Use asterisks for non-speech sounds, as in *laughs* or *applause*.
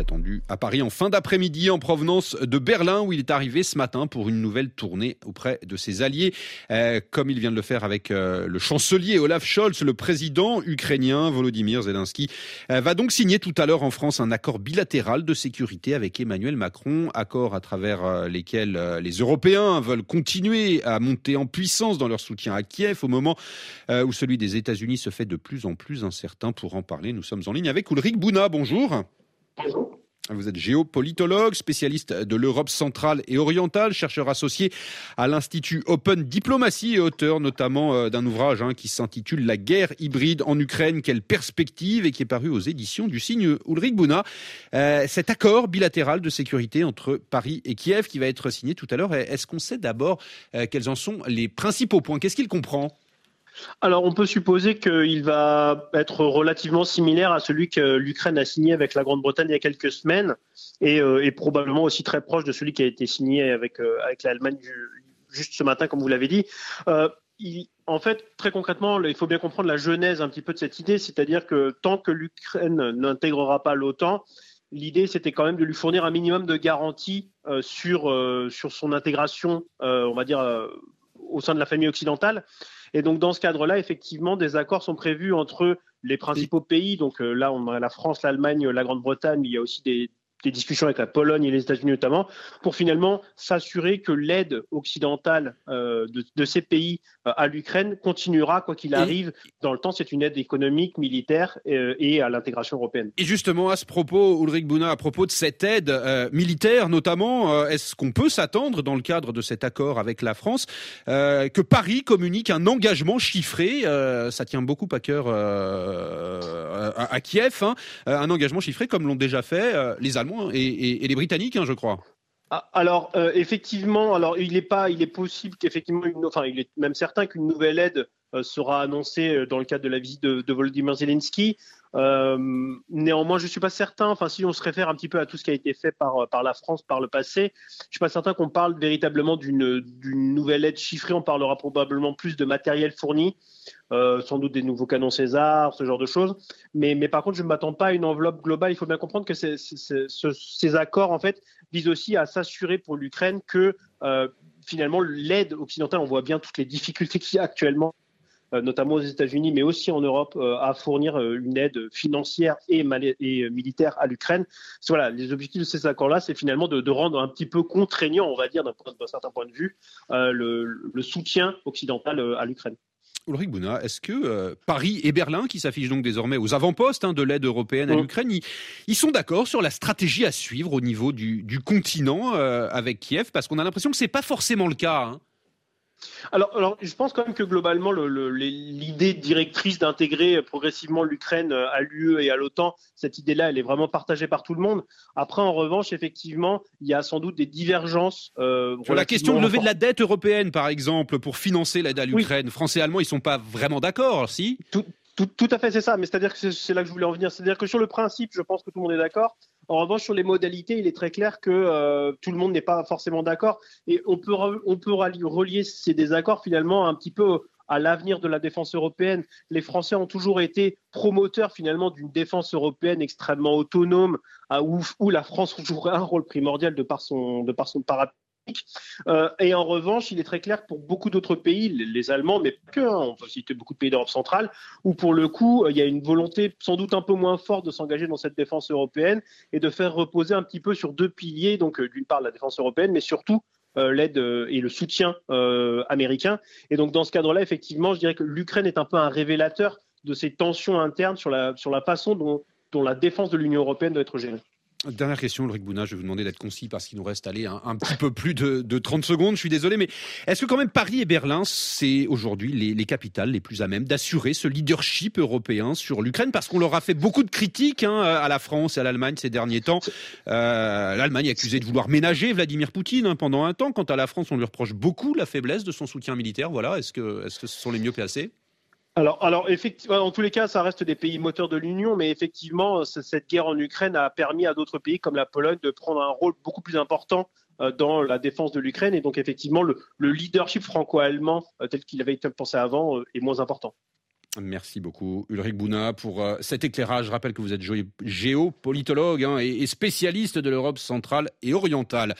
attendu à Paris en fin d'après-midi en provenance de Berlin où il est arrivé ce matin pour une nouvelle tournée auprès de ses alliés. Euh, comme il vient de le faire avec euh, le chancelier Olaf Scholz, le président ukrainien Volodymyr Zelensky euh, va donc signer tout à l'heure en France un accord bilatéral de sécurité avec Emmanuel Macron, accord à travers lesquels les Européens veulent continuer à monter en puissance dans leur soutien à Kiev au moment où celui des États-Unis se fait de plus en plus incertain. Pour en parler, nous sommes en ligne avec Ulrich Bouna. Bonjour. Vous êtes géopolitologue, spécialiste de l'Europe centrale et orientale, chercheur associé à l'Institut Open Diplomacy et auteur notamment euh, d'un ouvrage hein, qui s'intitule La guerre hybride en Ukraine, quelle perspective et qui est paru aux éditions du signe Ulrich Bouna. Euh, cet accord bilatéral de sécurité entre Paris et Kiev qui va être signé tout à l'heure, est-ce qu'on sait d'abord euh, quels en sont les principaux points? Qu'est-ce qu'il comprend? Alors, on peut supposer qu'il va être relativement similaire à celui que l'Ukraine a signé avec la Grande-Bretagne il y a quelques semaines et, euh, probablement aussi très proche de celui qui a été signé avec, euh, avec l'Allemagne juste ce matin, comme vous l'avez dit. Euh, en fait, très concrètement, il faut bien comprendre la genèse un petit peu de cette idée, c'est-à-dire que tant que l'Ukraine n'intégrera pas l'OTAN, l'idée c'était quand même de lui fournir un minimum de garanties sur, sur son intégration, on va dire, au sein de la famille occidentale. Et donc, dans ce cadre-là, effectivement, des accords sont prévus entre les principaux pays. Donc euh, là, on a la France, l'Allemagne, la Grande-Bretagne, mais il y a aussi des, des discussions avec la Pologne et les États-Unis notamment, pour finalement s'assurer que l'aide occidentale euh, de, ces pays euh, à l'Ukraine continuera, quoi qu'il arrive, dans le temps. C'est une aide économique, militaire euh, et à l'intégration européenne. Et justement, à ce propos, Ulrich Bouna, à propos de cette aide militaire notamment, est-ce qu'on peut s'attendre, dans le cadre de cet accord avec la France, que Paris communique un engagement chiffré Ça tient beaucoup à cœur à, Kiev, hein, un engagement chiffré comme l'ont déjà fait les Allemands et, les Britanniques, hein, je crois. Ah, alors euh, effectivement, alors il est pas, il est possible qu'effectivement, enfin il est même certain qu'une nouvelle aide sera annoncée euh, dans le cadre de la visite de, de Volodymyr Zelensky. néanmoins, je suis pas certain. Enfin, si on se réfère un petit peu à tout ce qui a été fait par la France par le passé, je suis pas certain qu'on parle véritablement d'une nouvelle aide chiffrée. On parlera probablement plus de matériel fourni. Euh, sans doute des nouveaux canons César, ce genre de choses. Mais, par contre, je ne m'attends pas à une enveloppe globale. Il faut bien comprendre que ces accords, en fait, visent aussi à s'assurer pour l'Ukraine que euh, finalement l'aide occidentale, on voit bien toutes les difficultés qu'il y a actuellement euh, notamment aux États-Unis, mais aussi en Europe, à fournir une aide financière et, et militaire à l'Ukraine. Voilà, les objectifs de ces accords-là, c'est finalement de, rendre un petit peu contraignant, on va dire, d'un certain point de vue, le, le, soutien occidental à l'Ukraine. Ulrich Bouna, est-ce que euh, Paris et Berlin, qui s'affichent donc désormais aux avant-postes hein, de l'aide européenne à l'Ukraine, ils, sont d'accord sur la stratégie à suivre au niveau du, continent euh, avec Kiev? Parce qu'on a l'impression que ce n'est pas forcément le cas. Hein. Alors, alors, je pense quand même que globalement, l'idée directrice d'intégrer progressivement l'Ukraine euh, à l'UE et à l'OTAN, cette idée-là, elle est vraiment partagée par tout le monde. Après, en revanche, effectivement, il y a sans doute des divergences. Euh, Sur la question de lever de la dette européenne, par exemple, pour financer l'aide à l'Ukraine, Français et Allemands, ils sont pas vraiment d'accord, si? Tout, tout, tout, à fait, c'est ça. Mais c'est-à-dire que c'est là que je voulais en venir. C'est-à-dire que sur le principe, je pense que tout le monde est d'accord. En revanche, sur les modalités, il est très clair que euh, tout le monde n'est pas forcément d'accord. Et on peut, on peut relier ces désaccords finalement un petit peu à l'avenir de la défense européenne. Les Français ont toujours été promoteurs finalement d'une défense européenne extrêmement autonome, où, la France *laughs* jouerait un rôle primordial de par son, de par son parapluie euh, et en revanche, il est très clair que pour beaucoup d'autres pays, les, Allemands, mais pas que, hein, on peut citer beaucoup de pays d'Europe centrale, où pour le coup, il y a une volonté sans doute un peu moins forte de s'engager dans cette défense européenne et de faire reposer un petit peu sur deux piliers, donc euh, d'une part la défense européenne, mais surtout euh, l'aide et le soutien américain. Et donc dans ce cadre-là, effectivement, je dirais que l'Ukraine est un peu un révélateur de ces tensions internes sur la, sur la façon dont, dont la défense de l'Union européenne doit être gérée. Dernière question, Ulrich Bouna, je vais vous demander d'être concis parce qu'il nous reste allé un, petit peu plus de, 30 secondes, je suis désolé, mais est-ce que quand même Paris et Berlin, c'est aujourd'hui les, capitales les plus à même d'assurer ce leadership européen sur l'Ukraine? Parce qu'on leur a fait beaucoup de critiques hein, à la France et à l'Allemagne ces derniers temps. Euh, L'Allemagne est accusée de vouloir ménager Vladimir Poutine hein, pendant un temps. Quant à la France, on lui reproche beaucoup la faiblesse de son soutien militaire. Voilà, est-ce que, est -ce que ce sont les mieux placés? Alors, en tous les cas, ça reste des pays moteurs de l'Union, mais effectivement, cette guerre en Ukraine a permis à d'autres pays comme la Pologne de prendre un rôle beaucoup plus important euh, dans la défense de l'Ukraine, et donc effectivement, le, leadership franco-allemand euh, tel qu'il avait été pensé avant euh, est moins important. Merci beaucoup Ulrich Bouna pour cet éclairage. Je rappelle que vous êtes géopolitologue hein, et spécialiste de l'Europe centrale et orientale.